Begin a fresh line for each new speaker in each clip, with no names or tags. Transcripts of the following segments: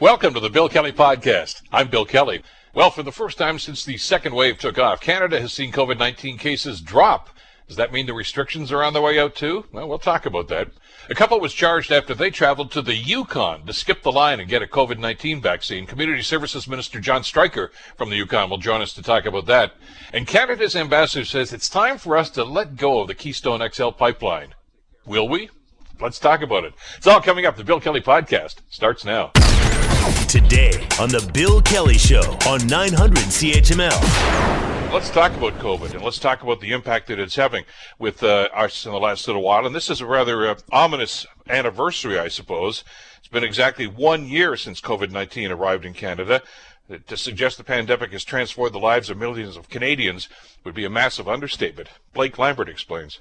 Welcome to the Bill Kelly Podcast. I'm Bill Kelly. Well, for the first time since the second wave took off, Canada has seen COVID 19 cases drop. Does that mean the restrictions are on the way out too? Well, we'll talk about that. A couple was charged after they traveled to the Yukon to skip the line and get a COVID 19 vaccine. Community Services Minister John Streicker from the Yukon will join us to talk about that. And Canada's ambassador says it's time for us to let go of the Keystone XL pipeline. Will we? Let's talk about it. It's all coming up. The Bill Kelly Podcast starts now.
Today on The Bill Kelly Show on 900 CHML.
Let's talk about COVID and let's talk about the impact that it's having with uh, us in the last little while. And this is a rather uh, ominous anniversary, I suppose. It's been exactly one year since COVID 19 arrived in Canada. To suggest the pandemic has transformed the lives of millions of Canadians would be a massive understatement. Blake Lambert explains.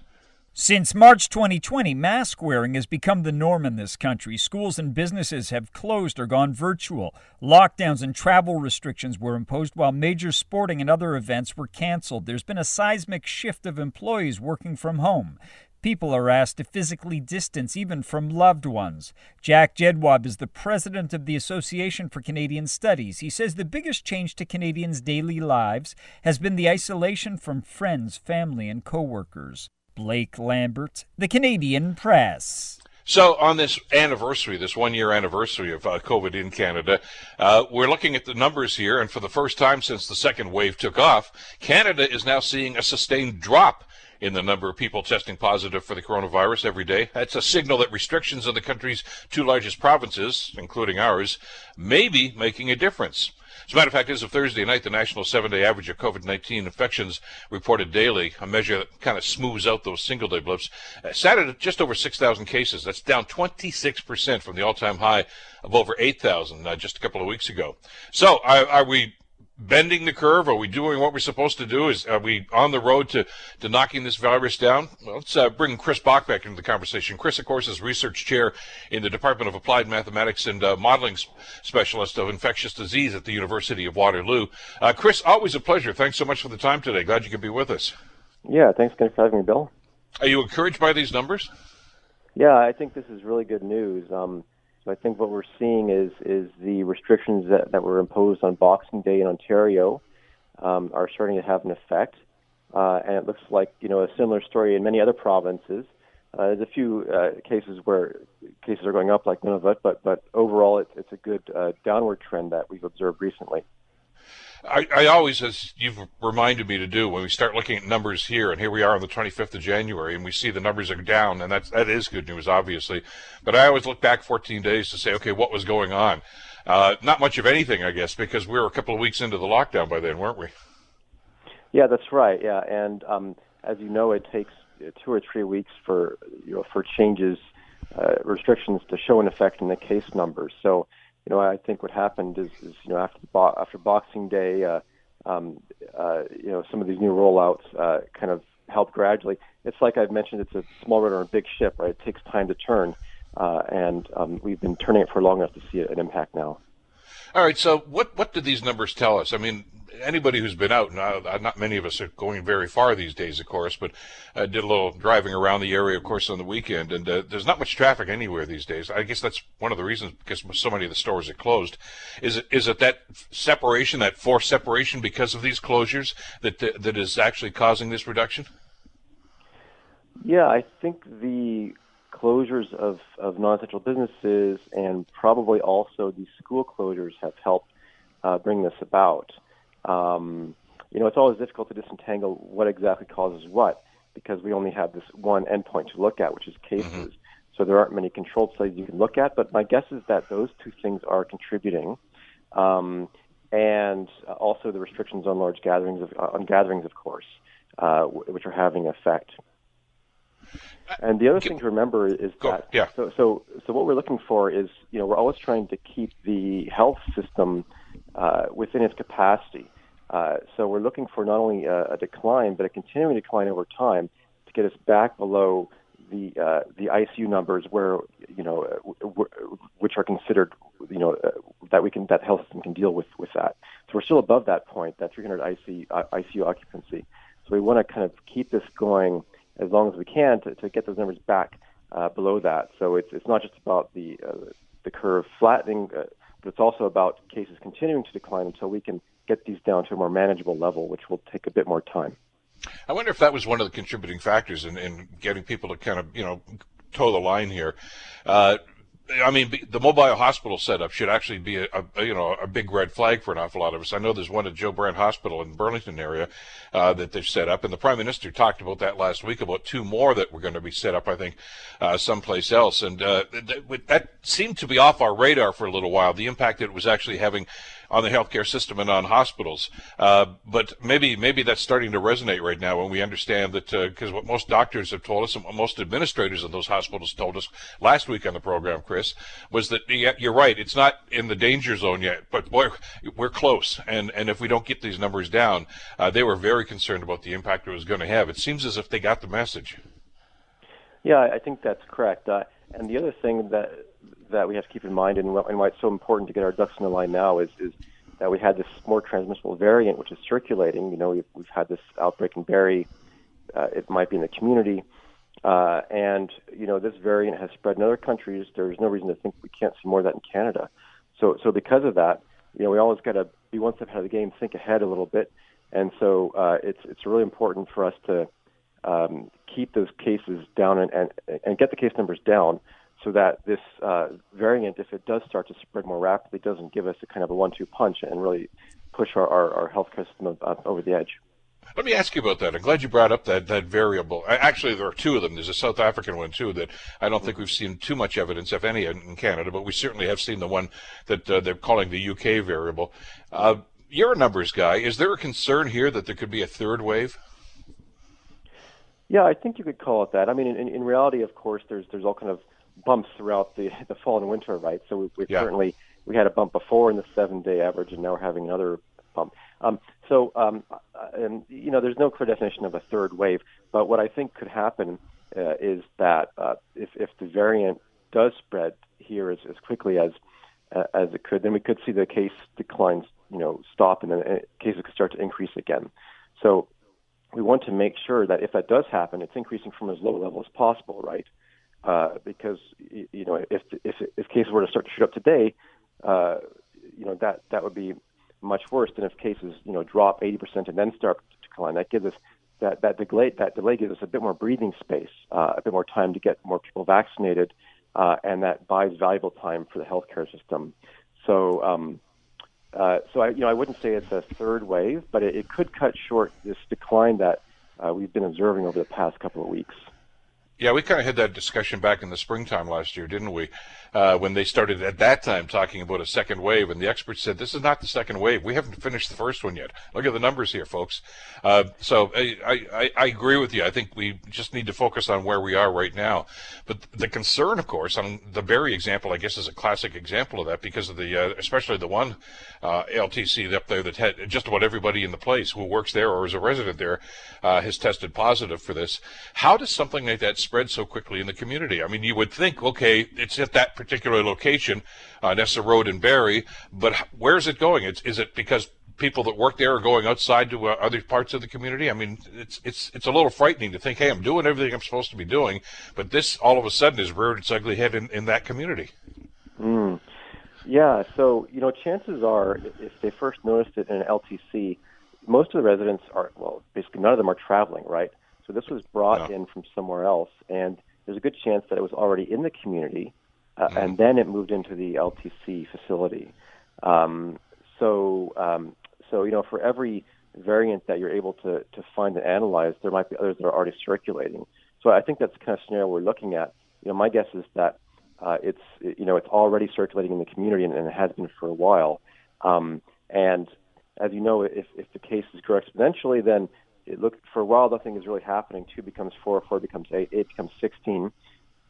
Since March 2020, mask wearing has become the norm in this country. Schools and businesses have closed or gone virtual. Lockdowns and travel restrictions were imposed while major sporting and other events were canceled. There's been a seismic shift of employees working from home. People are asked to physically distance even from loved ones. Jack Jedwab is the president of the Association for Canadian Studies. He says the biggest change to Canadians' daily lives has been the isolation from friends, family, and coworkers. Blake Lambert, the Canadian Press.
So, on this anniversary, this one year anniversary of uh, COVID in Canada, uh, we're looking at the numbers here, and for the first time since the second wave took off, Canada is now seeing a sustained drop in the number of people testing positive for the coronavirus every day. That's a signal that restrictions in the country's two largest provinces, including ours, may be making a difference. As a matter of fact, as of Thursday night, the national seven-day average of COVID-19 infections reported daily, a measure that kind of smooths out those single-day blips, uh, sat at just over 6,000 cases. That's down 26% from the all-time high of over 8,000 uh, just a couple of weeks ago. So, are, are we bending the curve? Are we doing what we're supposed to do? Is are we on the road to, to knocking this virus down? Well, let's uh, bring Chris Bauch back into the conversation. Chris, of course, is research chair in the Department of Applied Mathematics and uh, modeling specialist of infectious disease at the University of Waterloo. Uh, Chris, always a pleasure. Thanks so much for the time today. Glad you could be with us.
Yeah, thanks for having me, Bill.
Are you encouraged by these numbers?
Yeah, I think this is really good news. Um, so I think what we're seeing is is the restrictions that, that were imposed on Boxing Day in Ontario um, are starting to have an effect, uh, and it looks like you know a similar story in many other provinces. Uh, there's a few uh, cases where cases are going up, like Nunavut, but but overall, it's it's a good uh, downward trend that we've observed recently.
I, I, always, as you've reminded me to do, when we start looking at numbers here, and here we are on the 25th of January, and we see the numbers are down, and that's, that is good news, obviously. But I always look back 14 days to say, okay, what was going on? Uh, not much of anything, I guess, because we were a couple of weeks into the lockdown by then, weren't we?
Yeah, that's right. Yeah, and um, as you know, it takes two or three weeks for you know for changes, uh, restrictions to show an effect in the case numbers. So you know, I think what happened is, is you know, after bo- after Boxing Day, uh, um, uh, you know, some of these new rollouts uh, kind of help gradually. It's like I've mentioned, it's a small rudder on a big ship, right? It takes time to turn, uh, and um, we've been turning it for long enough to see an impact now.
All right. So, what what do these numbers tell us? I mean, anybody who's been out, not, uh, not many of us are going very far these days, of course, but I did a little driving around the area, of course, on the weekend, and uh, there's not much traffic anywhere these days. I guess that's one of the reasons because so many of the stores are closed. Is it is it that separation, that forced separation because of these closures that that is actually causing this reduction?
Yeah, I think the closures of, of non-essential businesses and probably also the school closures have helped uh, bring this about. Um, you know, it's always difficult to disentangle what exactly causes what because we only have this one endpoint to look at, which is cases. Mm-hmm. So there aren't many controlled studies you can look at. But my guess is that those two things are contributing, um, and also the restrictions on large gatherings of uh, on gatherings, of course, uh, which are having effect. And the other thing to remember is
Go.
that
yeah.
so so so what we're looking for is you know we're always trying to keep the health system uh, within its capacity. Uh, so we're looking for not only a, a, decline, but a continuing decline over time to get us back below the uh, the ICU numbers, where you know, uh, w- which are considered, you know, uh, that we can that health system can deal with with that. So we're still above that point, that 300 ICU, ICU occupancy. So we want to kind of keep this going as long as we can to, to get those numbers back uh, below that. So it's it's not just about the the curve flattening but it's also about cases continuing to decline until we can get these down to a more manageable level, which will take a bit more time.
I wonder if that was one of the contributing factors in, in getting people to kind of, you know, toe the line here. Uh, I mean, the mobile hospital setup should actually be a, a, you know a big red flag for an awful lot of us. I know there's one at Joe Brant Hospital in the Burlington area uh, that they've set up, and the Prime Minister talked about that last week about two more that were going to be set up. I think uh, someplace else, and uh, that, that seemed to be off our radar for a little while. The impact that it was actually having on the healthcare system and on hospitals. Uh, but maybe maybe that's starting to resonate right now when we understand that because uh, what most doctors have told us and what most administrators of those hospitals told us last week on the program, Chris, was that yeah, you're right. It's not in the danger zone yet, but boy, we're close. And and if we don't get these numbers down, uh, they were very concerned about the impact it was going to have. It seems as if they got the message.
Yeah, I think that's correct. Uh, and the other thing that that we have to keep in mind, and, and why it's so important to get our ducks in a line now, is, is that we had this more transmissible variant which is circulating. You know, we've, we've had this outbreak in Barrie. Uh, it might be in the community. Uh, and, you know, this variant has spread in other countries. There's no reason to think we can't see more of that in Canada. So, so because of that, you know, we always got to be one step ahead of the game, think ahead a little bit. And so uh, it's, it's really important for us to um, keep those cases down and, and, and get the case numbers down so that this uh, variant, if it does start to spread more rapidly, doesn't give us a kind of a one-two punch and really push our, our, our healthcare system over the edge.
Let me ask you about that. I'm glad you brought up that, that variable. Actually, there are two of them. There's a South African one, too, that I don't think we've seen too much evidence, if any, in Canada, but we certainly have seen the one that uh, they're calling the UK variable. Uh, you're a numbers guy. Is there a concern here that there could be a third wave?
Yeah, I think you could call it that. I mean, in, in reality, of course, there's there's all kind of bumps throughout the the fall and winter, right? So we, we yeah. certainly we had a bump before in the seven day average, and now we're having another bump. Um, so, um, uh, and you know, there's no clear definition of a third wave, but what I think could happen uh, is that uh, if if the variant does spread here as, as quickly as uh, as it could, then we could see the case declines, you know, stop, and then uh, cases could start to increase again. So we want to make sure that if that does happen, it's increasing from as low a level as possible, right? Uh, because you know if if if cases were to start to shoot up today, uh, you know that that would be much worse than if cases you know drop 80% and then start to decline. That gives us that that delay that delay gives us a bit more breathing space, uh, a bit more time to get more people vaccinated, uh, and that buys valuable time for the healthcare system. So. Um, uh, so I, you know, I wouldn't say it's a third wave, but it, it could cut short this decline that uh, we've been observing over the past couple of weeks.
Yeah, we kind of had that discussion back in the springtime last year, didn't we? Uh, when they started at that time talking about a second wave, and the experts said this is not the second wave. We haven't finished the first one yet. Look at the numbers here, folks. Uh, so I, I, I, agree with you. I think we just need to focus on where we are right now. But the concern, of course, on the Barrie example, I guess, is a classic example of that because of the, uh, especially the one uh, LTC up there that had just about everybody in the place who works there or is a resident there uh, has tested positive for this. How does something like that spread so quickly in the community? I mean, you would think, okay, it's at that particular location, uh, Nessa Road in Barrie, but where's it going? It's, is it because people that work there are going outside to uh, other parts of the community? I mean, it's it's it's a little frightening to think, hey, I'm doing everything I'm supposed to be doing, but this all of a sudden is reared its ugly head in, in that community.
Mm. Yeah, so you know, chances are, if they first noticed it in an LTC, most of the residents are well, basically none of them are traveling, right? So this was brought no. in from somewhere else, and there's a good chance that it was already in the community, uh, mm-hmm. and then it moved into the LTC facility. Um, so, um, so you know, for every variant that you're able to to find and analyze, there might be others that are already circulating. So I think that's the kind of scenario we're looking at. You know, my guess is that uh, it's you know it's already circulating in the community and, and it has been for a while. Um, and as you know, if if the cases grow exponentially, then it look for a while nothing is really happening. Two becomes four, four becomes eight, eight becomes sixteen,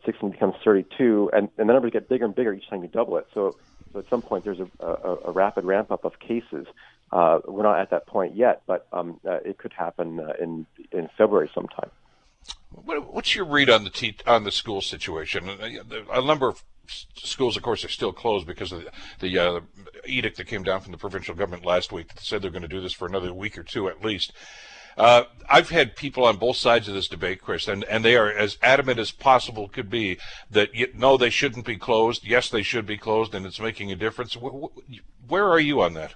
sixteen becomes thirty-two, and, and the numbers get bigger and bigger each time you double it. So so at some point there's a, a, a rapid ramp up of cases. Uh, we're not at that point yet, but um, uh, it could happen uh, in in February sometime.
What's your read on the te- on the school situation? A number of schools, of course, are still closed because of the, the uh, edict that came down from the provincial government last week that said they're going to do this for another week or two at least. Uh, I've had people on both sides of this debate, Chris, and, and they are as adamant as possible could be that you, no, they shouldn't be closed. Yes, they should be closed, and it's making a difference. Where are you on that?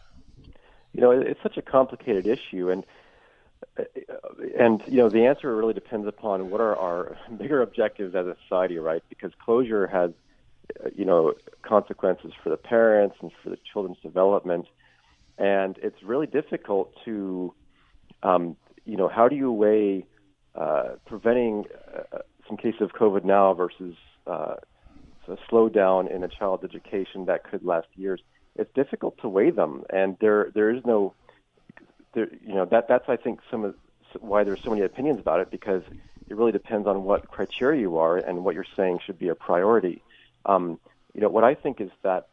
You know, it's such a complicated issue, and and you know the answer really depends upon what are our bigger objectives as a society, right? Because closure has you know consequences for the parents and for the children's development, and it's really difficult to um, you know how do you weigh uh, preventing uh, some cases of COVID now versus uh, a slowdown in a child's education that could last years. It's difficult to weigh them, and there there is no there, you know that that's I think some of why there's so many opinions about it because it really depends on what criteria you are and what you're saying should be a priority. Um, you know what I think is that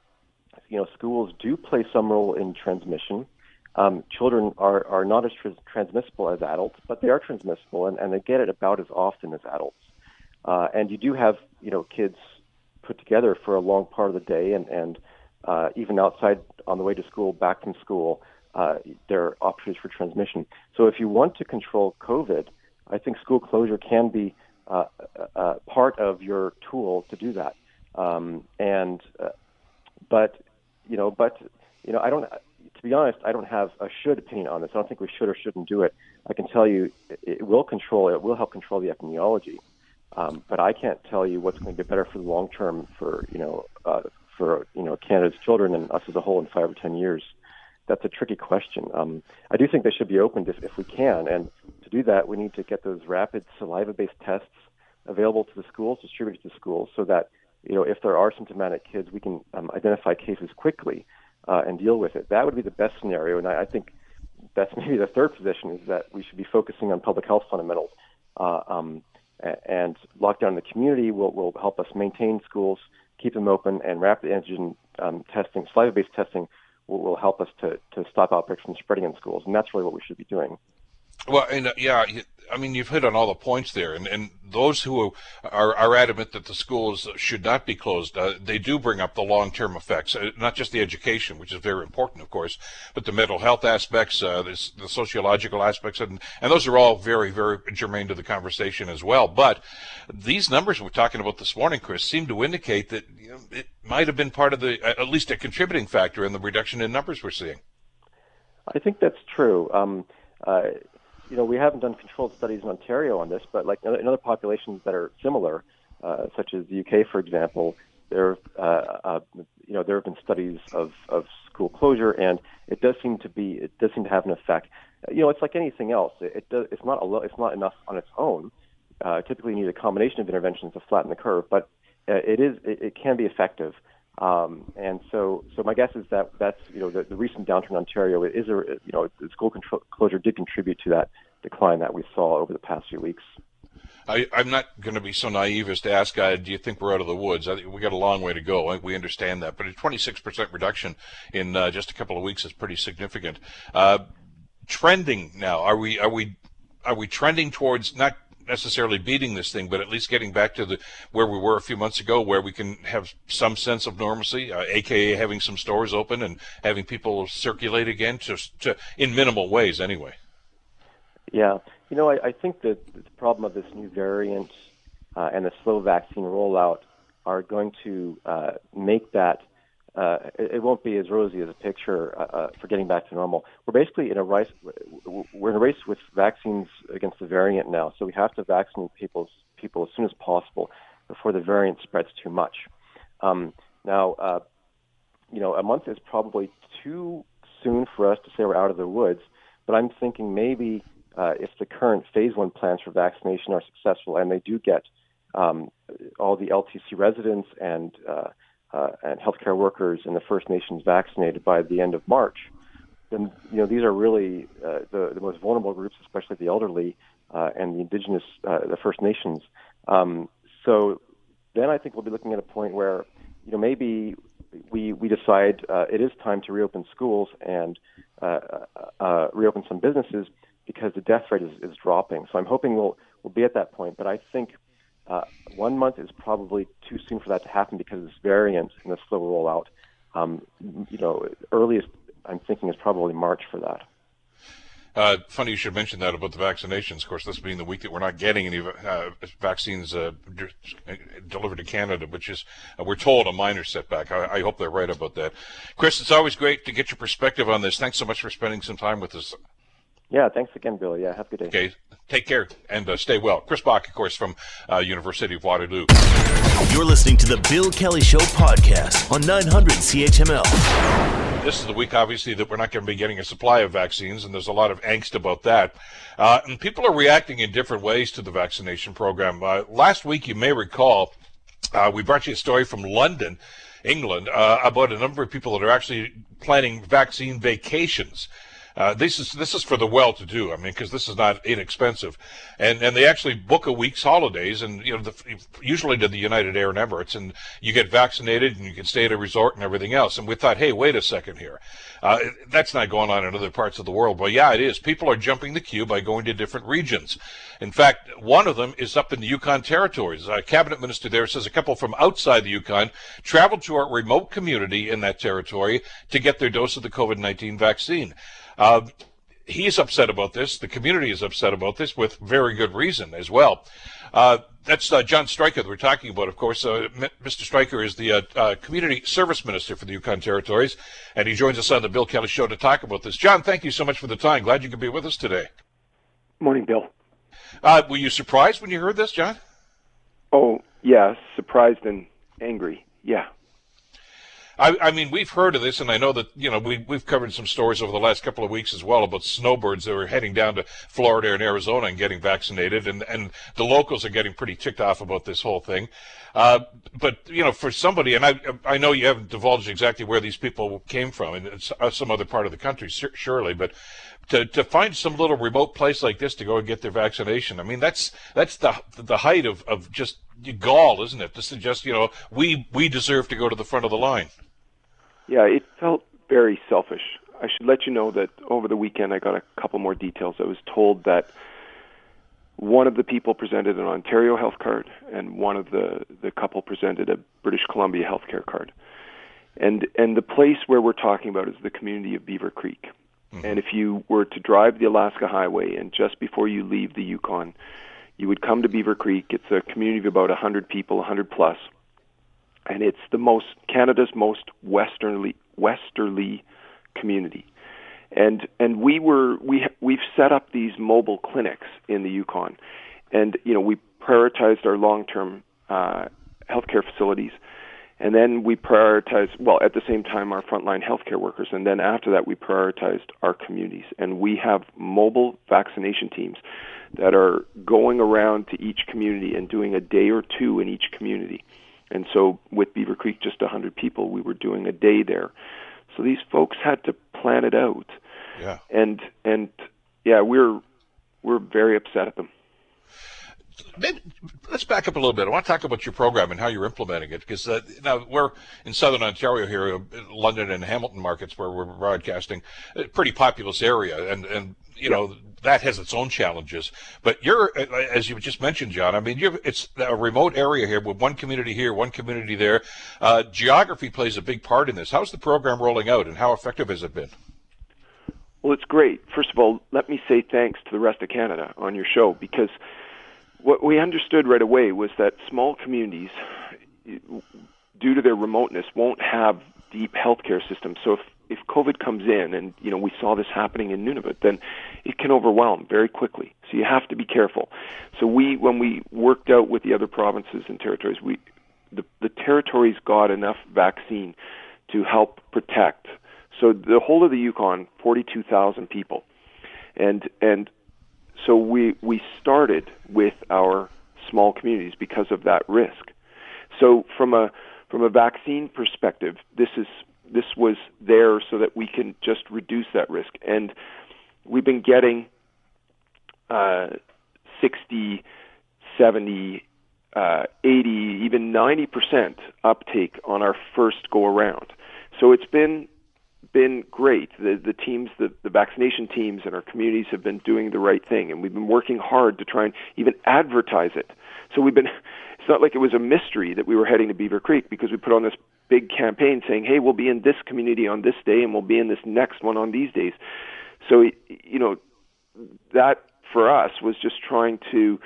you know schools do play some role in transmission. Um, children are, are not as tr- transmissible as adults, but they are transmissible, and, and they get it about as often as adults. Uh, and you do have, you know, kids put together for a long part of the day, and, and uh, even outside on the way to school, back from school, uh, there are opportunities for transmission. So if you want to control COVID, I think school closure can be uh, uh, part of your tool to do that. Um, and uh, but you know, but you know, I don't. Be honest, I don't have a should opinion on this. I don't think we should or shouldn't do it. I can tell you, it will control. It will help control the epidemiology. Um, but I can't tell you what's going to be better for the long term for you know uh, for you know Canada's children and us as a whole in five or ten years that's a tricky question. Um, I do think they should be opened if, if we can, and to do that, we need to get those rapid saliva-based tests available to the schools, distributed to schools, so that you know if there are symptomatic kids, we can um, identify cases quickly uh, and deal with it. That would be the best scenario, and I, I think that's maybe the third position is that we should be focusing on public health fundamentals. Uh, um, and lockdown in the community will, will help us maintain schools, keep them open, and rapid antigen um, testing, saliva-based testing will, will help us to, to stop outbreaks from spreading in schools. And that's really what we should be doing.
Well, and uh, yeah, I mean, you've hit on all the points there, and, and those who are, are adamant that the schools should not be closed, uh, they do bring up the long-term effects, uh, not just the education, which is very important, of course, but the mental health aspects, uh, this, the sociological aspects, and, and those are all very, very germane to the conversation as well. But these numbers we're talking about this morning, Chris, seem to indicate that you know, it might have been part of the, at least a contributing factor in the reduction in numbers we're seeing.
I think that's true. Um, uh, you know, we haven't done controlled studies in Ontario on this, but like in other populations that are similar, uh, such as the UK, for example, there, uh, uh, you know, there have been studies of, of school closure, and it does seem to be, it does seem to have an effect. You know, it's like anything else. It, it does, it's not a, it's not enough on its own. Uh, typically, you need a combination of interventions to flatten the curve, but uh, it is, it, it can be effective. Um, and so, so my guess is that that's you know the, the recent downturn in Ontario is a you know the school closure did contribute to that decline that we saw over the past few weeks.
I, am not going to be so naive as to ask, uh, do you think we're out of the woods? I think we got a long way to go. We understand that, but a 26% reduction in uh, just a couple of weeks is pretty significant. Uh, trending now, are we are we are we trending towards not necessarily beating this thing, but at least getting back to the where we were a few months ago, where we can have some sense of normalcy, uh, aka having some stores open and having people circulate again, to, to in minimal ways anyway.
Yeah, you know, I, I think that the problem of this new variant uh, and the slow vaccine rollout are going to uh, make that uh, it, won't be as rosy as a picture uh, uh, for getting back to normal. We're basically in a race. We're in a race with vaccines against the variant now, so we have to vaccinate people people as soon as possible before the variant spreads too much. Um, now, uh, you know, a month is probably too soon for us to say we're out of the woods, but I'm thinking maybe uh, if the current phase one plans for vaccination are successful and they do get um, all the LTC residents and uh, and healthcare workers and the First Nations vaccinated by the end of March, then you know these are really uh, the the most vulnerable groups, especially the elderly uh, and the Indigenous, uh, the First Nations. Um, so then I think we'll be looking at a point where you know maybe we we decide uh, it is time to reopen schools and uh, uh, reopen some businesses because the death rate is, is dropping. So I'm hoping we'll we'll be at that point. But I think uh, one month is probably too soon for that to happen because this variant and the slow rollout. Um, you know, earliest I'm thinking is probably March for that.
Uh, funny you should mention that about the vaccinations. Of course, this being the week that we're not getting any uh, vaccines uh, delivered to Canada, which is, uh, we're told, a minor setback. I, I, hope they're right about that. Chris, it's always great to get your perspective on this. Thanks so much for spending some time with us.
Yeah, thanks again, Bill. Yeah, have a good day.
Okay, take care and uh, stay well. Chris Bauch, of course, from uh, University of Waterloo.
You're listening to the Bill Kelly Show podcast on 900 CHML
this is the week, obviously, that we're not going to be getting a supply of vaccines, and there's a lot of angst about that. Uh, and people are reacting in different ways to the vaccination program. Uh, last week, you may recall, uh, we brought you a story from London, England, uh, about a number of people that are actually planning vaccine vacations. Uh, this is this is for the well-to-do. I mean, because this is not inexpensive, and and they actually book a week's holidays, and you know, the, usually to the United Arab Emirates, and you get vaccinated and you can stay at a resort and everything else. And we thought, hey, wait a second here, uh, that's not going on in other parts of the world. But yeah, it is. People are jumping the queue by going to different regions. In fact, one of them is up in the Yukon territories. A cabinet minister there says a couple from outside the Yukon traveled to a remote community in that territory to get their dose of the COVID-19 vaccine. Uh, he's upset about this. The community is upset about this with very good reason as well. Uh, that's uh, John Streicker that we're talking about, of course. Uh, Mr. Streicker is the uh, uh, Community Service Minister for the Yukon Territories, and he joins us on the Bill Kelly Show to talk about this. John, thank you so much for the time. Glad you could be with us today.
Morning, Bill.
were you surprised when you heard this, John?
Oh, yeah, surprised and angry. Yeah.
I, I, mean, we've heard of this, and I know that you know we we've covered some stories over the last couple of weeks as well about snowbirds that are heading down to Florida and Arizona and getting vaccinated, and and the locals are getting pretty ticked off about this whole thing. Uh, but you know, for somebody, and I I know you haven't divulged exactly where these people came from, and uh, some other part of the country, surely, but to to find some little remote place like this to go and get their vaccination, I mean, that's that's the the height of of just gall, isn't it? To suggest you know we we deserve to go to the front of the line.
Yeah, it felt very selfish. I should let you know that over the weekend I got a couple more details. I was told that one of the people presented an Ontario health card, and one of the the couple presented a British Columbia healthcare card. And and the place where we're talking about is the community of Beaver Creek. Mm-hmm. And if you were to drive the Alaska Highway, and just before you leave the Yukon, you would come to Beaver Creek. It's a community of about 100 people, 100 plus and it's the most Canada's most westerly westerly community. And and we were we we've set up these mobile clinics in the Yukon, and you know we prioritized our long-term uh, healthcare facilities, and then we prioritized well at the same time our frontline healthcare workers, and then after that we prioritized our communities, and we have mobile vaccination teams that are going around to each community and doing a day or two in each community and so with Beaver Creek, just 100 people, we were doing a day there. So these folks had to plan it out.
Yeah.
And and yeah, we're we're very upset at them.
Maybe, let's back up a little bit. I want to talk about your program and how you're implementing it because uh, now we're in southern Ontario here, uh, London and Hamilton markets where we're broadcasting, a pretty populous area, and and you know that has its own challenges. But you're, uh, as you just mentioned, John. I mean, it's a remote area here with one community here, one community there. Uh, geography plays a big part in this. How's the program rolling out, and how effective has it been?
Well, it's great. First of all, let me say thanks to the rest of Canada on your show because what we understood right away was that small communities, due to their remoteness, won't have deep healthcare systems. So if if COVID comes in, and you know we saw this happening in Nunavut, then it can overwhelm very quickly. So you have to be careful. So we, when we worked out with the other provinces and territories, we the, the territories got enough vaccine to help protect. So the whole of the Yukon, 42,000 people, and and so we we started with our small communities because of that risk. So from a from a vaccine perspective, this is this was there so that we can just reduce that risk. And we've been getting uh, 60, 70, uh, 80, even 90% uptake on our first go around. So it's been been great. The the teams, the, the vaccination teams and our communities have been doing the right thing and we've been working hard to try and even advertise it. So we've been it's not like it was a mystery that we were heading to Beaver Creek because we put on this big campaign saying, "Hey, we'll be in this community on this day, and we'll be in this next one on these days." So you know, that for us was just trying to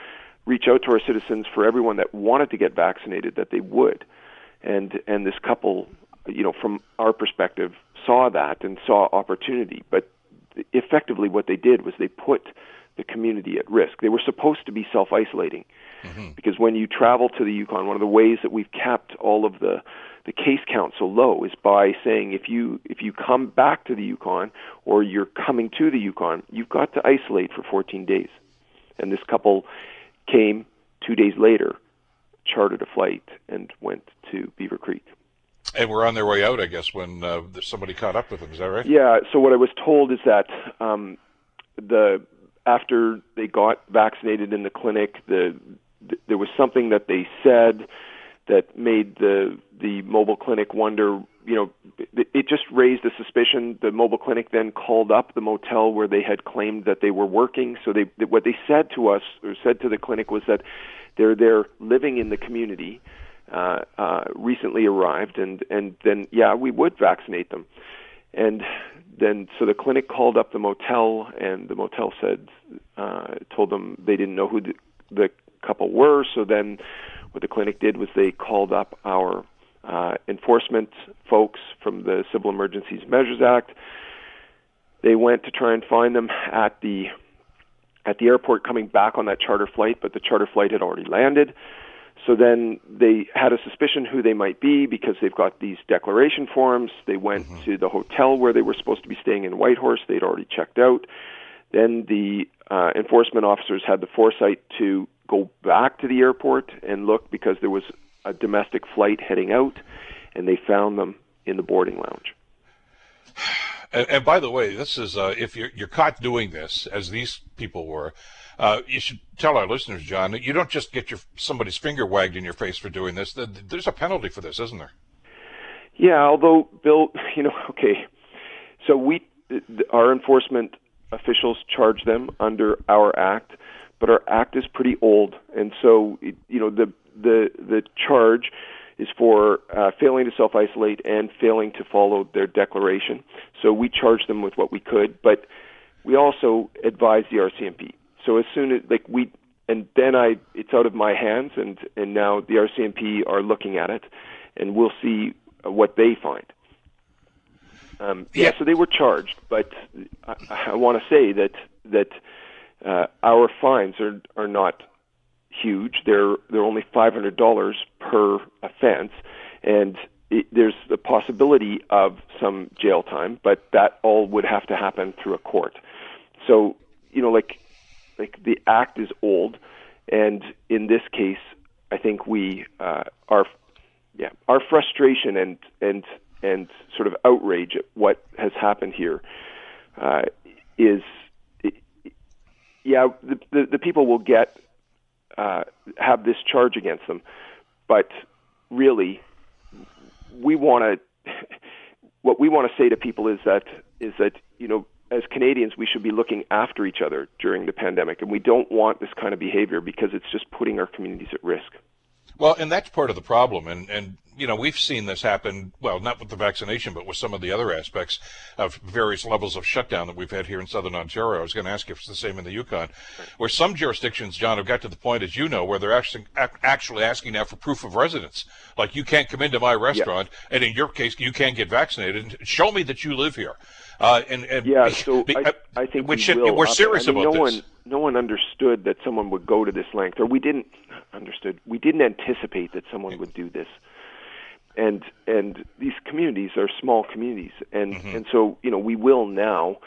reach out to our citizens for everyone that wanted to get vaccinated that they would, and and this couple, you know, from our perspective, saw that and saw opportunity, but effectively what they did was they put the community at risk. They were supposed to be self isolating mm-hmm. because when you travel to the Yukon, one of the ways that we've kept all of the the case count so low is by saying if you if you come back to the Yukon or you're coming to the Yukon, you've got to isolate for 14 days. And this couple came two days later, chartered a flight, and went to Beaver Creek.
And we're on their way out, I guess, when uh, somebody caught up with them. Is that right?
Yeah. So what I was told is that um, the after they got vaccinated in the clinic, the, the there was something that they said that made the the mobile clinic wonder. You know, it, it just raised a suspicion. The mobile clinic then called up the motel where they had claimed that they were working. So they what they said to us or said to the clinic was that they're there living in the community, uh, uh, recently arrived, and and then yeah, we would vaccinate them. And then so the clinic called up the motel, and the motel said uh, told them they didn't know who the, the couple were. So then what the clinic did was they called up our uh, enforcement folks from the Civil Emergencies Measures Act. They went to try and find them at the at the airport coming back on that charter flight, but the charter flight had already landed. So then they had a suspicion who they might be because they've got these declaration forms. They went mm-hmm. to the hotel where they were supposed to be staying in Whitehorse. They'd already checked out. Then the uh, enforcement officers had the foresight to go back to the airport and look because there was a domestic flight heading out, and they found them in the boarding lounge.
And, and by the way, this is uh, if you're, you're caught doing this, as these people were, uh, you should tell our listeners, John, that you don't just get your somebody's finger wagged in your face for doing this. There's a penalty for this, isn't there?
Yeah, although Bill, you know, okay, so we our enforcement officials charge them under our act, but our act is pretty old, and so you know the the the charge is for uh, failing to self isolate and failing to follow their declaration. So we charge them with what we could, but we also advise the RCMP. So as soon as like we and then I it's out of my hands and and now the RCMP are looking at it and we'll see what they find. Um, yeah. yeah, so they were charged, but I, I want to say that that uh, our fines are are not huge. They're they're only five hundred dollars per offense, and it, there's the possibility of some jail time, but that all would have to happen through a court. So you know, like like the act is old, and in this case, I think we uh, are, yeah, our frustration and and and sort of outrage at what has happened here uh, is, yeah, the, the, the people will get uh, have this charge against them, but really, we want to. what we want to say to people is that is that you know as Canadians, we should be looking after each other during the pandemic, and we don't want this kind of behavior because it's just putting our communities at risk.
Well, and that's part of the problem, and and you know we've seen this happen. Well, not with the vaccination, but with some of the other aspects of various levels of shutdown that we've had here in southern Ontario. I was going to ask if it's the same in the Yukon, where some jurisdictions, John, have got to the point, as you know, where they're actually actually asking now for proof of residence. Like you can't come into my restaurant, yeah. and in your case, you can't get vaccinated. Show me that you live here. Uh, and, and,
yeah, so be, I, I, think we will.
we're serious
I mean,
about
no
this.
One, no one understood that someone would go to this length, or we didn't understood. We didn't anticipate that someone would do this. And and these communities are small communities, and mm-hmm. and so you know we will now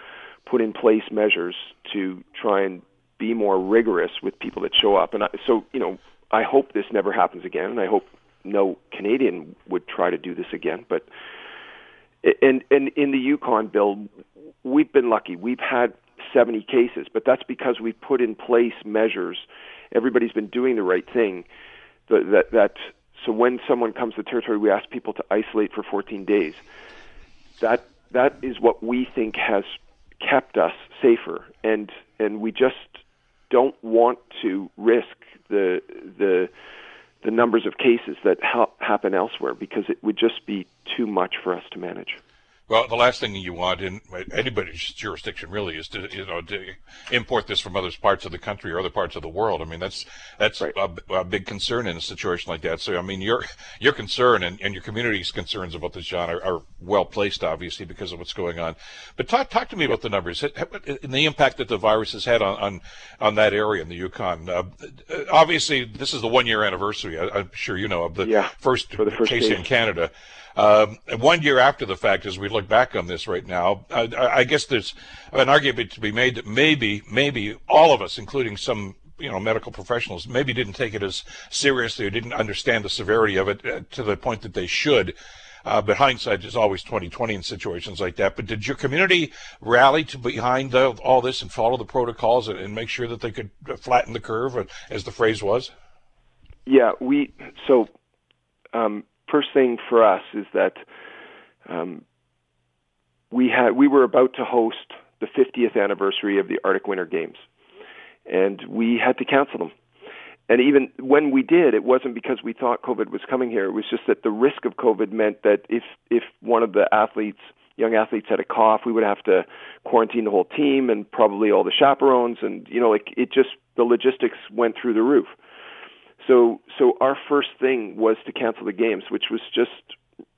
put in place measures to try and be more rigorous with people that show up. And I, so you know I hope this never happens again, and I hope no Canadian would try to do this again. But and and in the Yukon, Bill, we've been lucky. We've had 70 cases, but that's because we've put in place measures. Everybody's been doing the right thing. That that, so when someone comes to the territory, we ask people to isolate for 14 days. That that is what we think has kept us safer, and and we just don't want to risk the the the numbers of cases that ha- happen elsewhere because it would just be too much for us to manage.
Well, the last thing you want in anybody's jurisdiction really is to you know to import this from other parts of the country or other parts of the world. I mean that's that's right. a, a, big concern in a situation like that. So I mean your your concern and, and your community's concerns about this, John, are, are, well placed, obviously because of what's going on. But talk talk to me about the numbers and the impact that the virus has had on on, on that area in the Yukon. Uh, obviously, this is the one year anniversary. I, am sure you know of the
yeah,
first,
for the first
case, case in Canada. Um, one year after the fact, as we look back on this right now, I, I guess there's an argument to be made that maybe, maybe all of us, including some you know medical professionals maybe didn't take it as seriously or didn't understand the severity of it uh, to the point that they should. Uh, but hindsight is always 2020 in situations like that. But did your community rally to behind uh, all this and follow the protocols and, and, make sure that they could flatten the curve uh, as the phrase was?
Yeah we so um, first thing for us is that um, we had we were about to host the 50th anniversary of the Arctic Winter Games, and we had to cancel them. And even when we did, it wasn't because we thought COVID was coming here. It was just that the risk of COVID meant that if if one of the athletes, young athletes, had a cough, we would have to quarantine the whole team and probably all the chaperones, and you know, like it just the logistics went through the roof. So so our first thing was to cancel the games, which was just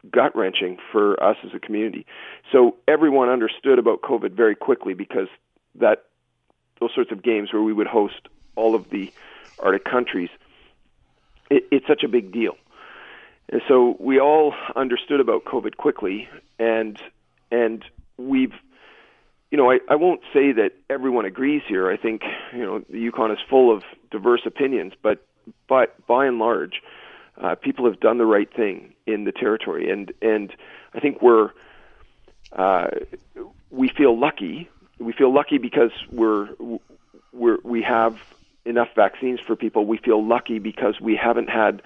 gut wrenching for us as a community. So everyone understood about COVID very quickly because that those sorts of games where we would host all of the Arctic countries, it, it's such a big deal. And so we all understood about COVID quickly, and and we've, you know, I, I won't say that everyone agrees here. I think you know the Yukon is full of diverse opinions, but but by and large, uh, people have done the right thing in the territory, and and I think we're uh, we feel lucky. We feel lucky because we're we're we have enough vaccines for people. We feel lucky because we haven't had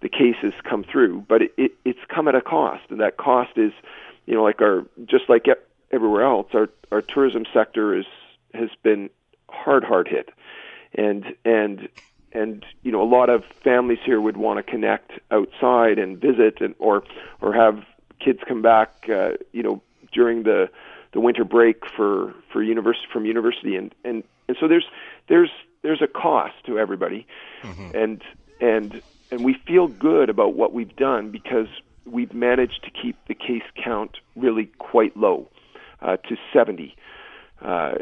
the cases come through, but it, it, it's come at a cost, and that cost is, you know, like our just like everywhere else, our our tourism sector is has been hard hard hit, and and and you know a lot of families here would want to connect outside and visit and or or have kids come back uh, you know during the the winter break for for university from university. And and and so there's there's there's a cost to everybody. Mm-hmm. and and and we feel good about what we've done because we've managed to keep the case count really quite low uh, to 70 uh,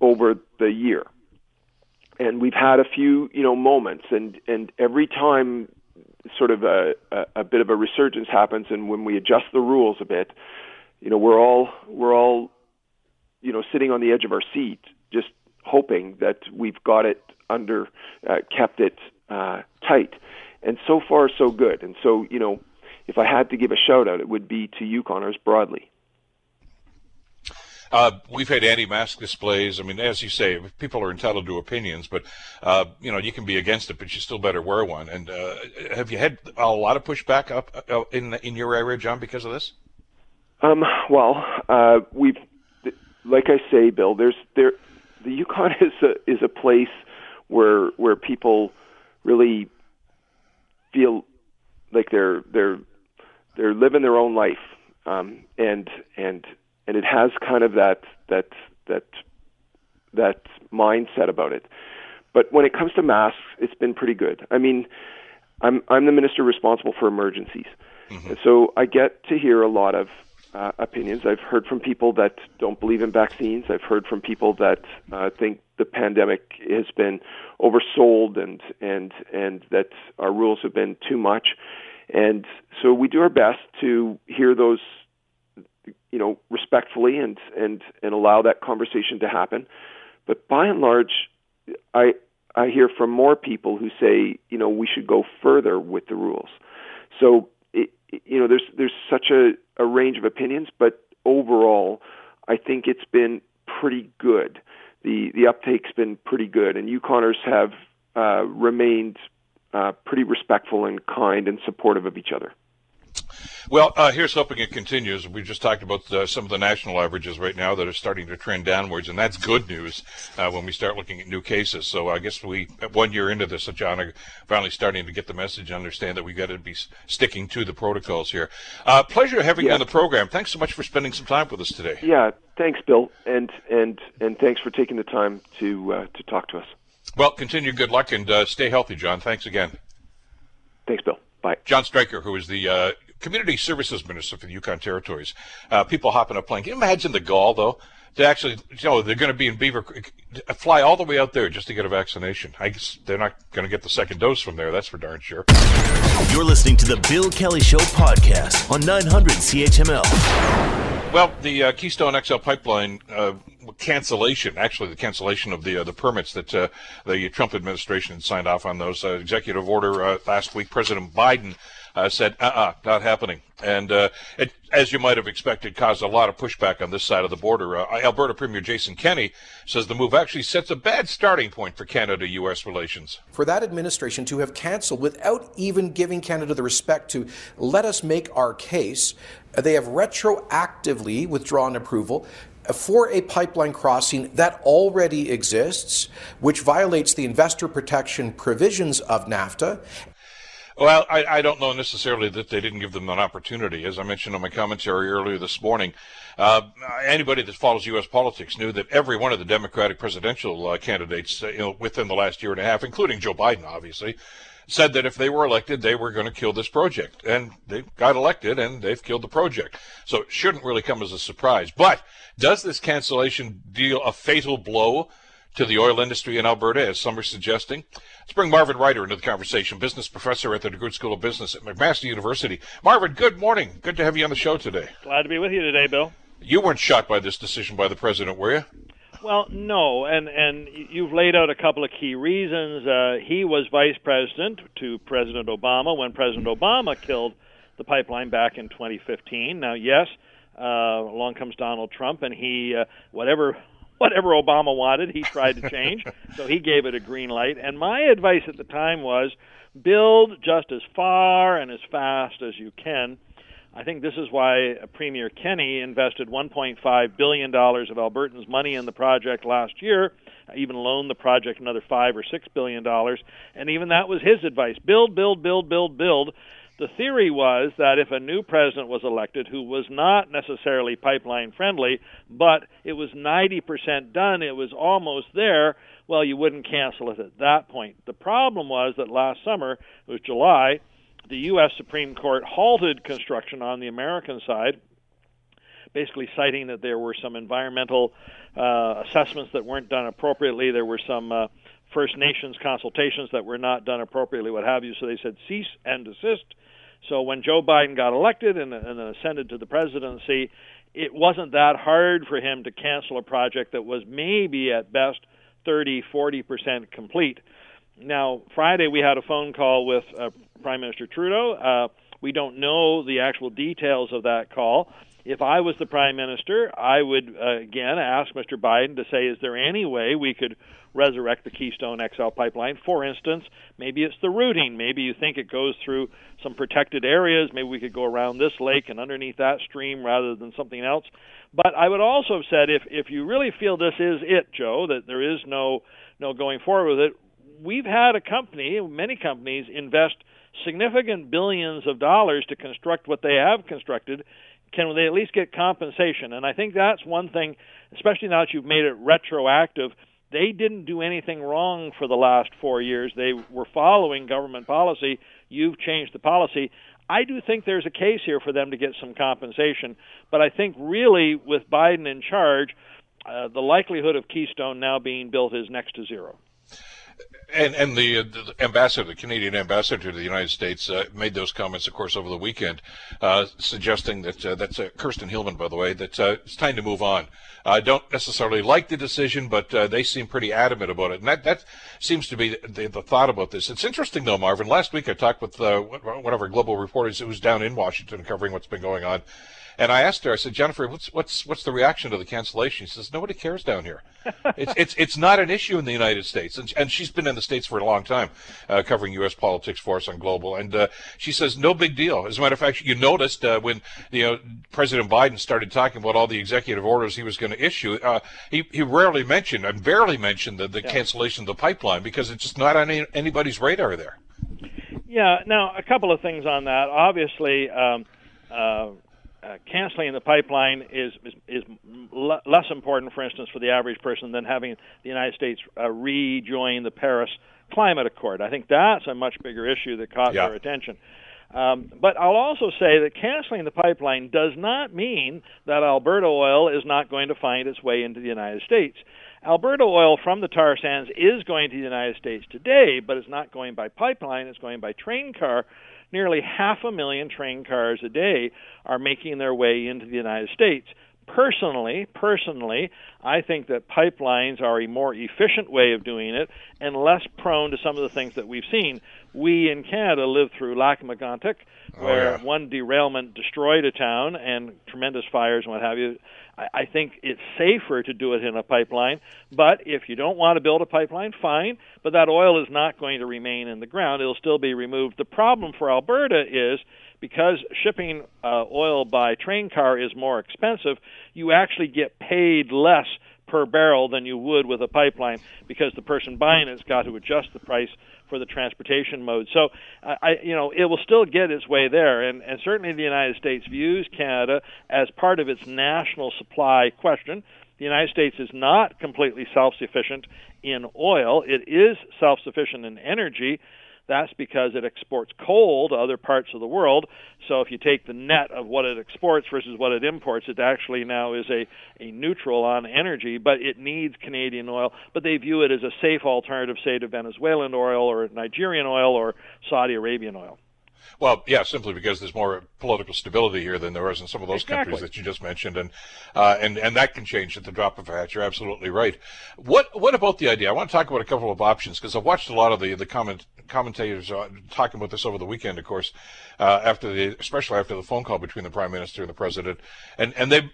over the year and we've had a few you know moments and and every time sort of a, a, a bit of a resurgence happens and when we adjust the rules a bit you know we're all we're all you know sitting on the edge of our seat just hoping that we've got it under uh, kept it uh, tight. And so far so good. And so you know if I had to give a shout out it would be to Yukoners broadly
uh, we've had anti-mask displays. I mean, as you say, people are entitled to opinions, but uh, you know, you can be against it, but you still better wear one. And uh, have you had a lot of pushback up uh, in in your area, John, because of this?
Um, well, uh, we've, like I say, Bill. There's there, the Yukon is a is a place where where people really feel like they're they're they're living their own life, um, and and and it has kind of that that that that mindset about it. But when it comes to masks, it's been pretty good. I mean, I'm I'm the minister responsible for emergencies, mm-hmm. so I get to hear a lot of uh, opinions. I've heard from people that don't believe in vaccines. I've heard from people that uh, think the pandemic has been oversold and and and that our rules have been too much. And so we do our best to hear those you know, respectfully and and and allow that conversation to happen. But by and large, I I hear from more people who say, you know, we should go further with the rules. So, it, you know, there's there's such a, a range of opinions, but overall, I think it's been pretty good. The the uptake's been pretty good, and Yukoners have uh, remained uh, pretty respectful and kind and supportive of each other.
Well, uh, here's hoping it continues. We just talked about uh, some of the national averages right now that are starting to trend downwards, and that's good news uh, when we start looking at new cases. So I guess we, one year into this, John, are finally starting to get the message and understand that we've got to be sticking to the protocols here. Uh, pleasure having yeah. you on the program. Thanks so much for spending some time with us today.
Yeah, thanks, Bill, and and and thanks for taking the time to uh, to talk to us.
Well, continue good luck and uh, stay healthy, John. Thanks again.
Thanks, Bill. Bye.
John Streicker, who is the uh, Community Services Minister for the Yukon Territories. Uh, people hopping a plane. Can you imagine the gall, though? To actually, you know, they're going to be in Beaver fly all the way out there just to get a vaccination. I guess they're not going to get the second dose from there. That's for darn sure.
You're listening to the Bill Kelly Show podcast on 900 CHML.
Well, the uh, Keystone XL pipeline uh, cancellation, actually the cancellation of the uh, the permits that uh, the Trump administration signed off on those uh, executive order uh, last week. President Biden uh, said, uh-uh, not happening. And it, as you might have expected, caused a lot of pushback on this side of the border. Alberta Premier Jason Kenney says the move actually sets a bad starting point for Canada-U.S. relations.
For that administration to have canceled without even giving Canada the respect to let us make our case, they have retroactively withdrawn approval for a pipeline crossing that already exists, which violates the investor protection provisions of NAFTA.
Well, I, I, don't know necessarily that they didn't give them an opportunity. As I mentioned in my commentary earlier this morning, uh, anybody that follows U.S. politics knew that every one of the Democratic presidential uh, candidates, uh, you know, within the last year and a half, including Joe Biden, obviously, said that if they were elected, they were going to kill this project. And they got elected and they've killed the project. So it shouldn't really come as a surprise. But does this cancellation deal a fatal blow to the oil industry in Alberta, as some are suggesting? Let's bring Marvin Ryder into the conversation, business professor at the DeGroote School of Business at McMaster University. Marvin, good morning. Good to have you on the show today.
Glad to be with you today, Bill.
You weren't shocked by this decision by the president, were you?
Well, no, and and you've laid out a couple of key reasons. Uh, he was vice president to President Obama when President Obama killed the pipeline back in 2015. Now, yes, uh, along comes Donald Trump, and he uh, whatever whatever Obama wanted, he tried to change. so he gave it a green light. And my advice at the time was build just as far and as fast as you can I think this is why Premier Kenney invested $1.5 billion of Albertans' money in the project last year, even loaned the project another 5 or $6 billion, and even that was his advice build, build, build, build, build. The theory was that if a new president was elected who was not necessarily pipeline friendly, but it was 90% done, it was almost there, well, you wouldn't cancel it at that point. The problem was that last summer, it was July, the U.S. Supreme Court halted construction on the American side, basically citing that there were some environmental uh, assessments that weren't done appropriately. There were some uh, First Nations consultations that were not done appropriately, what have you. So they said cease and desist. So when Joe Biden got elected and, and ascended to the presidency, it wasn't that hard for him to cancel a project that was maybe at best 30, 40 percent complete. Now, Friday we had a phone call with uh, Prime Minister Trudeau. Uh, we don't know the actual details of that call. If I was the Prime Minister, I would uh, again ask Mr. Biden to say, is there any way we could resurrect the Keystone XL pipeline? For instance, maybe it's the routing. Maybe you think it goes through some protected areas. Maybe we could go around this lake and underneath that stream rather than something else. But I would also have said, if if you really feel this is it, Joe, that there is no no going forward with it, we've had a company, many companies, invest significant billions of dollars to construct what they have constructed, can they at least get compensation? And I think that's one thing, especially now that you've made it retroactive. They didn't do anything wrong for the last four years. They were following government policy. You've changed the policy. I do think there's a case here for them to get some compensation, but I think really with Biden in charge, uh, the likelihood of Keystone now being built is next to zero
and and the, the, ambassador, the Canadian ambassador to the United States, uh, made those comments, of course, over the weekend, uh, suggesting that uh, that's uh, Kirsten Hillman, by the way, that uh, it's time to move on. I don't necessarily like the decision, but uh, they seem pretty adamant about it, and that that seems to be the, the, thought about this. It's interesting, though, Marvin. Last week I talked with one of our global reporters who was down in Washington covering what's been going on. And I asked her, I said, Jennifer, what's what's what's the reaction to the cancellation? She says, nobody cares down here. it's it's it's not an issue in the United States, and, and she's been in the states for a long time, uh, covering U.S. politics for us on Global. And uh, she says, no big deal. As a matter of fact, you noticed uh, when you know President Biden started talking about all the executive orders he was going to issue, uh, he he rarely mentioned and barely mentioned the, the yeah. cancellation of the pipeline because it's just not on any, anybody's radar there.
Yeah. Now, a couple of things on that. Obviously. Um, uh, uh, canceling the pipeline is is, is l- less important, for instance, for the average person than having the United States uh, rejoin the Paris Climate Accord. I think that's a much bigger issue that caught yeah. our attention. Um, but I'll also say that canceling the pipeline does not mean that Alberta oil is not going to find its way into the United States. Alberta oil from the tar sands is going to the United States today, but it's not going by pipeline, it's going by train car nearly half a million train cars a day are making their way into the United States. Personally, personally, I think that pipelines are a more efficient way of doing it and less prone to some of the things that we've seen. We in Canada lived through Lac Megantic, oh, where oh, yeah. one derailment destroyed a town and tremendous fires and what have you. I, think it's safer to do it in a pipeline. But if you don't want to build a pipeline, fine. But that oil is not going to remain in the ground. It'll still be removed. The problem for Alberta is because shipping uh, oil by train car is more expensive, you actually get paid less per barrel than you would with a pipeline because the person buying it's got to adjust the price for the transportation mode. So, I, you know, it will still get its way there, and, and certainly the United States views Canada as part of its national supply question. The United States is not completely self-sufficient in oil; it is self-sufficient in energy. That's because it exports coal to other parts of the world. So if you take the net of what it exports versus what it imports, it actually now is a, a neutral on energy, but it needs Canadian oil. But they view it as a safe alternative, say, to Venezuelan oil or Nigerian oil or Saudi Arabian oil.
Well, yeah, simply because there's more political stability here than there is in some of those exactly. countries that you just mentioned, and uh, and and that can change at the drop of a hat. You're absolutely right. What what about the idea? I want to talk about a couple of options because I've watched a lot of the the comment commentators uh, talking about this over the weekend, of course, uh, after the especially after the phone call between the prime minister and the president, and and they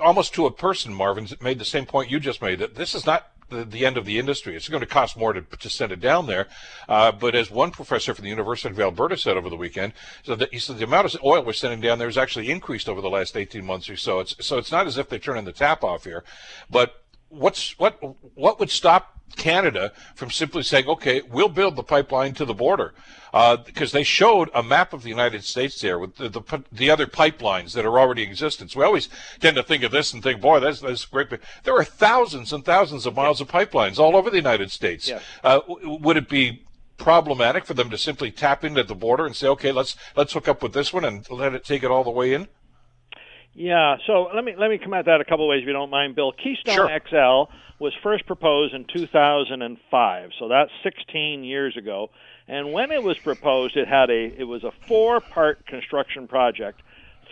almost to a person, Marvin, made the same point you just made that this is not the, the end of the industry. It's going to cost more to, to send it down there. Uh, but as one professor from the University of Alberta said over the weekend, so he said the amount of oil we're sending down there has actually increased over the last 18 months or so. It's, so it's not as if they're turning the tap off here. But what's what what would stop Canada from simply saying, okay, we'll build the pipeline to the border? Because uh, they showed a map of the United States there with the, the, the, other pipelines that are already in existence. We always tend to think of this and think, boy, that's, that's great. But there are thousands and thousands of miles of pipelines all over the United States. Yeah. Uh, would it be problematic for them to simply tap into the border and say, okay, let's let's hook up with this one and let it take it all the way in?
Yeah, so let me let me come at that a couple of ways if you don't mind, Bill. Keystone
sure.
XL was first proposed in 2005, so that's 16 years ago. And when it was proposed, it had a it was a four-part construction project.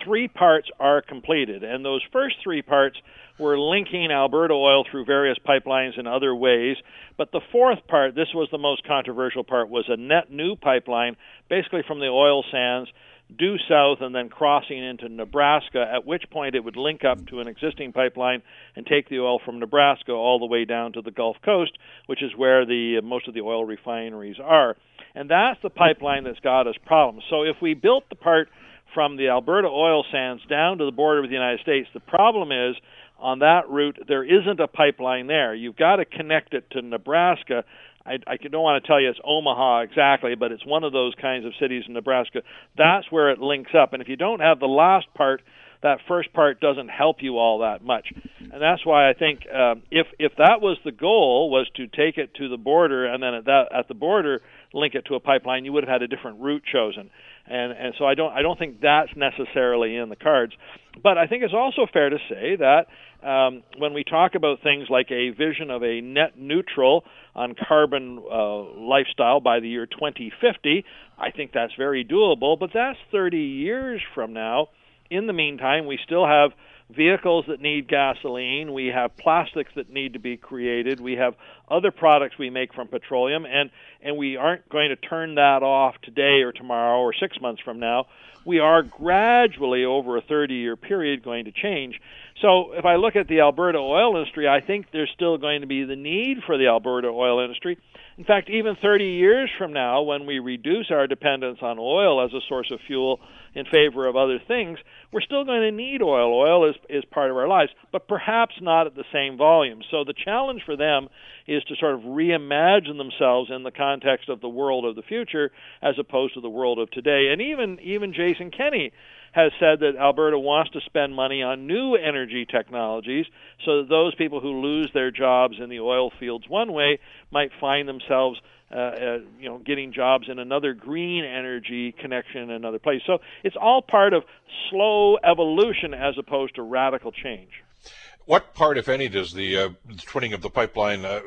Three parts are completed, and those first three parts were linking Alberta oil through various pipelines in other ways. But the fourth part, this was the most controversial part, was a net new pipeline, basically from the oil sands due south and then crossing into Nebraska, at which point it would link up to an existing pipeline and take the oil from Nebraska all the way down to the Gulf Coast, which is where the uh, most of the oil refineries are. And that's the pipeline that's got us problems. So if we built the part from the Alberta oil sands down to the border with the United States, the problem is on that route there isn't a pipeline there. You've got to connect it to Nebraska I, I don't want to tell you it's Omaha exactly, but it's one of those kinds of cities in Nebraska. That's where it links up. And if you don't have the last part, that first part doesn't help you all that much. And that's why I think um, if if that was the goal was to take it to the border and then at that at the border link it to a pipeline, you would have had a different route chosen. And and so I don't I don't think that's necessarily in the cards. But I think it's also fair to say that um, when we talk about things like a vision of a net neutral on carbon uh, lifestyle by the year 2050, I think that's very doable. But that's 30 years from now. In the meantime, we still have vehicles that need gasoline, we have plastics that need to be created, we have other products we make from petroleum, and, and we aren't going to turn that off today or tomorrow or six months from now. we are gradually over a 30 year period going to change. So if I look at the Alberta oil industry, I think there's still going to be the need for the Alberta oil industry. In fact, even 30 years from now, when we reduce our dependence on oil as a source of fuel in favor of other things, we're still going to need oil. Oil is, is part of our lives, but perhaps not at the same volume. So the challenge for them is to sort of reimagine themselves in the context of the world of the future as opposed to the world of today. And even even Jason Kenney has said that Alberta wants to spend money on new energy technologies so that those people who lose their jobs in the oil fields one way might find themselves uh, uh, you know, getting jobs in another green energy connection in another place. So it's all part of slow evolution as opposed to radical change.
What part, if any, does the, uh, the twinning of the pipeline uh,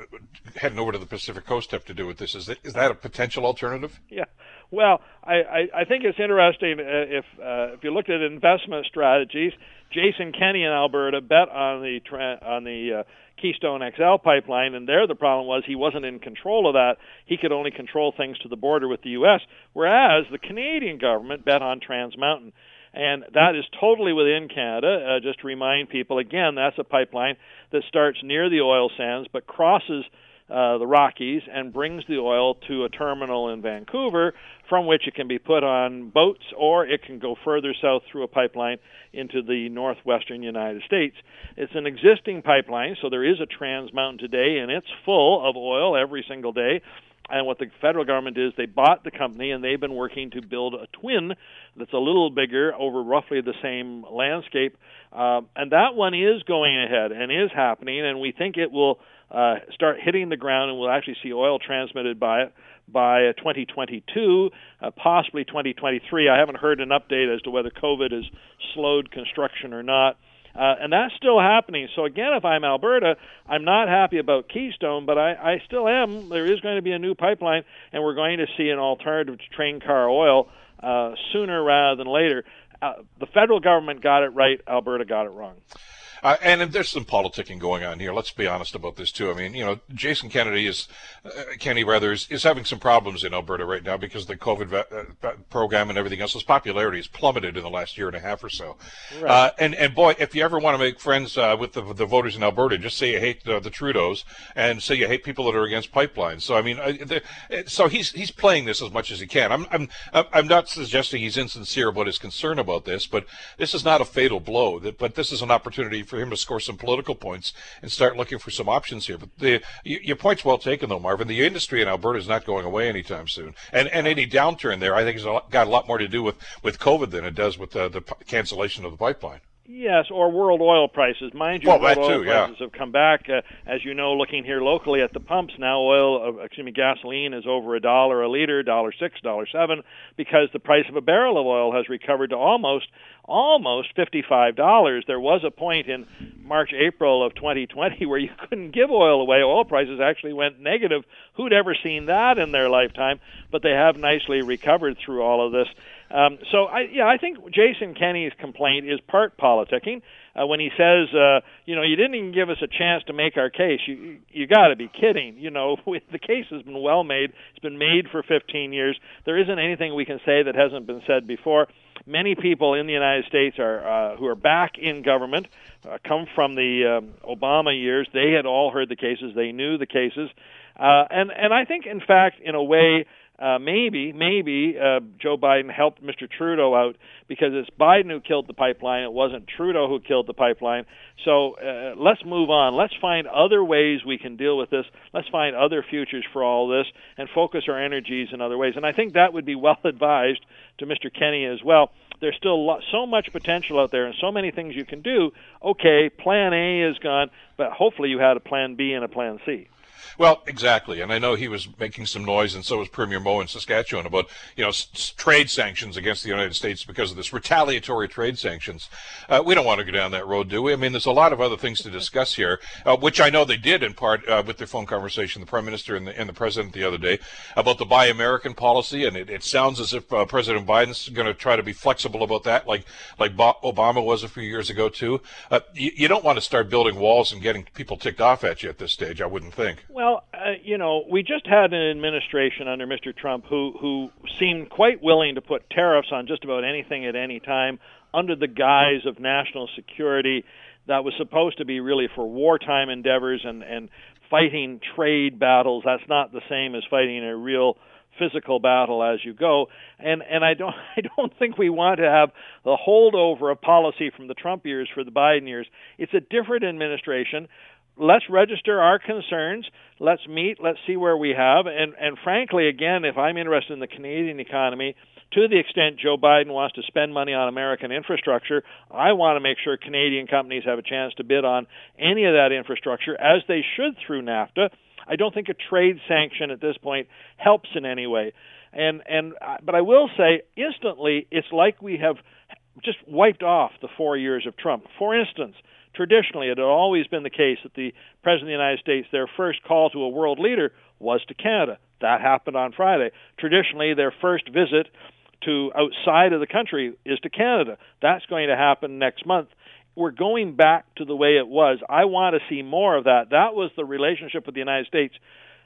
heading over to the Pacific Coast have to do with this? Is that, is that a potential alternative?
Yeah. Well, I, I, I think it's interesting uh, if uh, if you looked at investment strategies. Jason Kenney in Alberta bet on the on the uh, Keystone XL pipeline, and there the problem was he wasn't in control of that. He could only control things to the border with the U.S., whereas the Canadian government bet on Trans Mountain. And that is totally within Canada. Uh, just to remind people, again, that's a pipeline that starts near the oil sands but crosses uh, the Rockies and brings the oil to a terminal in Vancouver from which it can be put on boats or it can go further south through a pipeline into the northwestern United States. It's an existing pipeline, so there is a Trans Mountain today and it's full of oil every single day. And what the federal government is, they bought the company and they've been working to build a twin that's a little bigger over roughly the same landscape. Uh, and that one is going ahead and is happening, and we think it will uh, start hitting the ground and we'll actually see oil transmitted by it by 2022, uh, possibly 2023. I haven't heard an update as to whether COVID has slowed construction or not. Uh, and that's still happening. So again, if I'm Alberta, I'm not happy about Keystone, but I, I still am. There is going to be a new pipeline, and we're going to see an alternative to train car oil uh, sooner rather than later. Uh, the federal government got it right. Alberta got it wrong.
Uh, and there's some politicking going on here. Let's be honest about this too. I mean, you know, Jason Kennedy is, uh, Kenney rather, is, is, having some problems in Alberta right now because the COVID va- uh, program and everything else. His popularity has plummeted in the last year and a half or so. Right. Uh, and and boy, if you ever want to make friends uh, with the, the voters in Alberta, just say you hate the, the Trudeau's and say you hate people that are against pipelines. So I mean, the, so he's he's playing this as much as he can. I'm I'm I'm not suggesting he's insincere about his concern about this, but this is not a fatal blow. That but this is an opportunity for for him to score some political points and start looking for some options here. But the, your point's well taken, though, Marvin. The industry in Alberta is not going away anytime soon, and and any downturn there, I think, has got a lot more to do with with COVID than it does with uh, the, the cancellation of the pipeline.
Yes, or world oil prices. Mind you,
well,
world oil
too,
prices
yeah.
have come back. Uh, as you know, looking here locally at the pumps now, oil, uh, excuse me, gasoline is over a dollar a liter, dollar six, dollar seven, because the price of a barrel of oil has recovered to almost, almost fifty-five dollars. There was a point in March, April of 2020 where you couldn't give oil away. Oil prices actually went negative. Who'd ever seen that in their lifetime? But they have nicely recovered through all of this. Um, so I, yeah, I think Jason Kenney's complaint is part politicking. Uh, when he says, uh, you know, you didn't even give us a chance to make our case. You you got to be kidding. You know, the case has been well made. It's been made for 15 years. There isn't anything we can say that hasn't been said before. Many people in the United States are uh, who are back in government uh, come from the um, Obama years. They had all heard the cases. They knew the cases, uh, and and I think, in fact, in a way uh, maybe, maybe uh, Joe Biden helped Mr. Trudeau out because it's Biden who killed the pipeline. It wasn't Trudeau who killed the pipeline. So uh, let's move on. Let's find other ways we can deal with this. Let's find other futures for all this and focus our energies in other ways. And I think that would be well advised to Mr. Kenney as well. There's still so much potential out there and so many things you can do. Okay, plan A is gone, but hopefully you had a plan B and a plan C.
Well, exactly, and I know he was making some noise, and so was Premier Moe in Saskatchewan about you know s- trade sanctions against the United States because of this retaliatory trade sanctions. Uh, we don't want to go down that road, do we? I mean, there's a lot of other things to discuss here, uh, which I know they did in part uh, with their phone conversation, the Prime Minister and the, and the President the other day about the Buy American policy, and it, it sounds as if uh, President Biden's going to try to be flexible about that, like like Obama was a few years ago too. Uh, you, you don't want to start building walls and getting people ticked off at you at this stage. I wouldn't think.
Well, uh, you know, we just had an administration under Mr. Trump who who seemed quite willing to put tariffs on just about anything at any time under the guise of national security that was supposed to be really for wartime endeavors and and fighting trade battles. That's not the same as fighting a real physical battle as you go. And and I don't I don't think we want to have the holdover of policy from the Trump years for the Biden years. It's a different administration let's register our concerns. Let's meet. Let's see where we have. And and frankly, again, if I'm interested in the Canadian economy, to the extent Joe Biden wants to spend money on American infrastructure, I want to make sure Canadian companies have a chance to bid on any of that infrastructure, as they should through NAFTA. I don't think a trade sanction at this point helps in any way. And and uh, but I will say instantly, it's like we have just wiped off the four years of Trump. For instance traditionally, it had always been the case that the President of the United States, their first call to a world leader was to Canada. That happened on Friday. Traditionally, their first visit to outside of the country is to Canada. That's going to happen next month. We're going back to the way it was. I want to see more of that. That was the relationship with the United States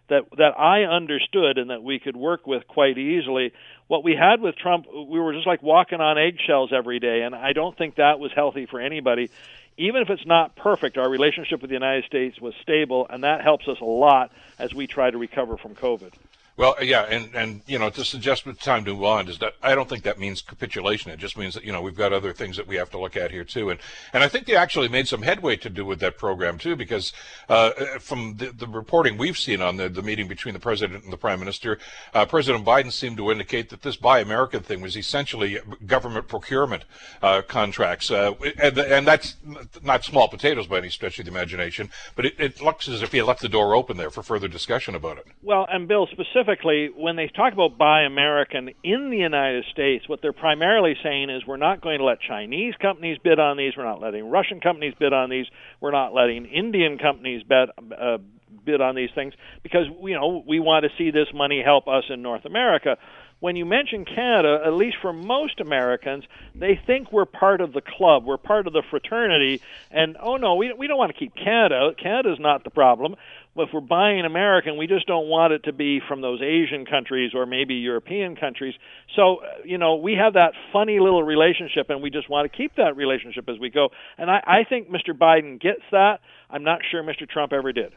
that that I understood and that we could work with quite easily. What we had with Trump, we were just like walking on eggshells every day, and I don't think that was healthy for anybody even if it's not perfect, our relationship with the United States was stable, and that helps us a lot as we try to recover from COVID.
Well, yeah, and and you know, to suggest with time to move on is that I don't think that means capitulation. It just means that you know we've got other things that we have to look at here too, and and I think they actually made some headway to do with that program too, because uh, from the, the reporting we've seen on the the meeting between the president and the prime minister, uh, President Biden seemed to indicate that this Buy American thing was essentially government procurement uh, contracts, uh, and and that's not small potatoes by any stretch of the imagination, but it, it looks as if he left the door open there for further discussion about it.
Well, and Bill specifically specifically, when they talk about Buy American in the United States, what they're primarily saying is we're not going to let Chinese companies bid on these, we're not letting Russian companies bid on these, we're not letting Indian companies bid, uh, bid on these things because you know we want to see this money help us in North America when you mention Canada, at least for most Americans, they think we're part of the club, we're part of the fraternity, and oh no, we we don't want to keep Canada. Canada's not the problem. If we're buying American, we just don't want it to be from those Asian countries or maybe European countries. So, you know, we have that funny little relationship, and we just want to keep that relationship as we go. And I, I think Mr. Biden gets that. I'm not sure Mr. Trump ever did.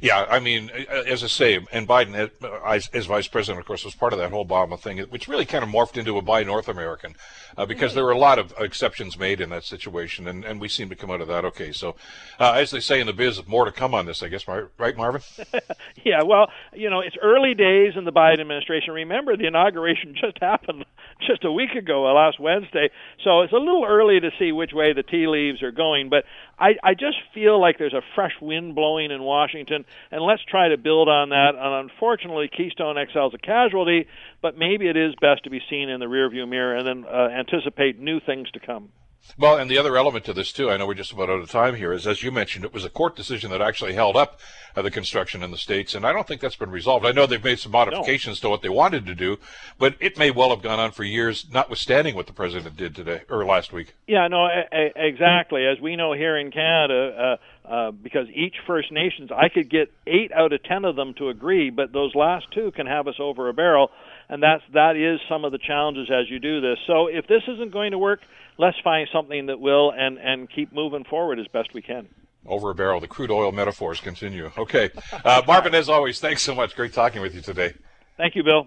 Yeah, I mean, as I say, and Biden, as vice president, of course, was part of that whole Obama thing, which really kind of morphed into a Buy North American, uh, because there were a lot of exceptions made in that situation, and, and we seem to come out of that okay. So, uh, as they say in the biz, more to come on this, I guess, right, Marvin?
yeah, well, you know, it's early days in the Biden administration. Remember, the inauguration just happened just a week ago, uh, last Wednesday, so it's a little early to see which way the tea leaves are going, but I, I just feel like there's a fresh wind blowing in Washington, and let's try to build on that. And unfortunately, Keystone XL is a casualty, but maybe it is best to be seen in the rearview mirror and then uh, anticipate new things to come.
Well, and the other element to this too, I know we're just about out of time here, is as you mentioned, it was a court decision that actually held up uh, the construction in the states, and I don't think that's been resolved. I know they've made some modifications no. to what they wanted to do, but it may well have gone on for years, notwithstanding what the president did today or last week.
Yeah, no, a- a- exactly. As we know here in Canada, uh, uh, because each First Nations, I could get eight out of ten of them to agree, but those last two can have us over a barrel, and that's that is some of the challenges as you do this. So if this isn't going to work let's find something that will and and keep moving forward as best we can.
Over a barrel. The crude oil metaphors continue. Okay, uh, Marvin, as always, thanks so much. Great talking with you today.
Thank you, Bill.